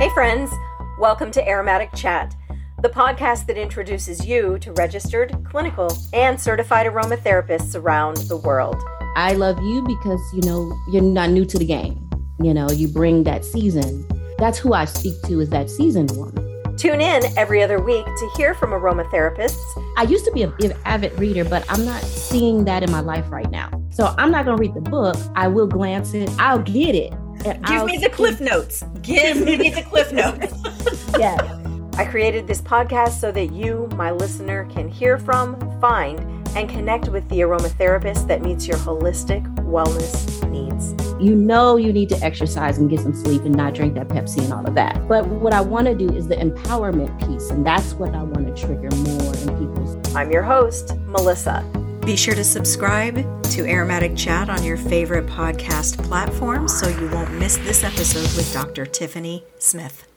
Hey, friends. Welcome to Aromatic Chat, the podcast that introduces you to registered, clinical, and certified aromatherapists around the world. I love you because, you know, you're not new to the game. You know, you bring that season. That's who I speak to is that seasoned woman. Tune in every other week to hear from aromatherapists. I used to be an avid reader, but I'm not seeing that in my life right now. So I'm not going to read the book. I will glance it. I'll get it. Give I'll me the cliff notes. Give me the cliff notes. yeah. I created this podcast so that you, my listener, can hear from, find, and connect with the aromatherapist that meets your holistic wellness needs. You know you need to exercise and get some sleep and not drink that Pepsi and all of that. But what I want to do is the empowerment piece, and that's what I want to trigger more in people's. I'm your host, Melissa. Be sure to subscribe to Aromatic Chat on your favorite podcast platform so you won't miss this episode with Dr. Tiffany Smith.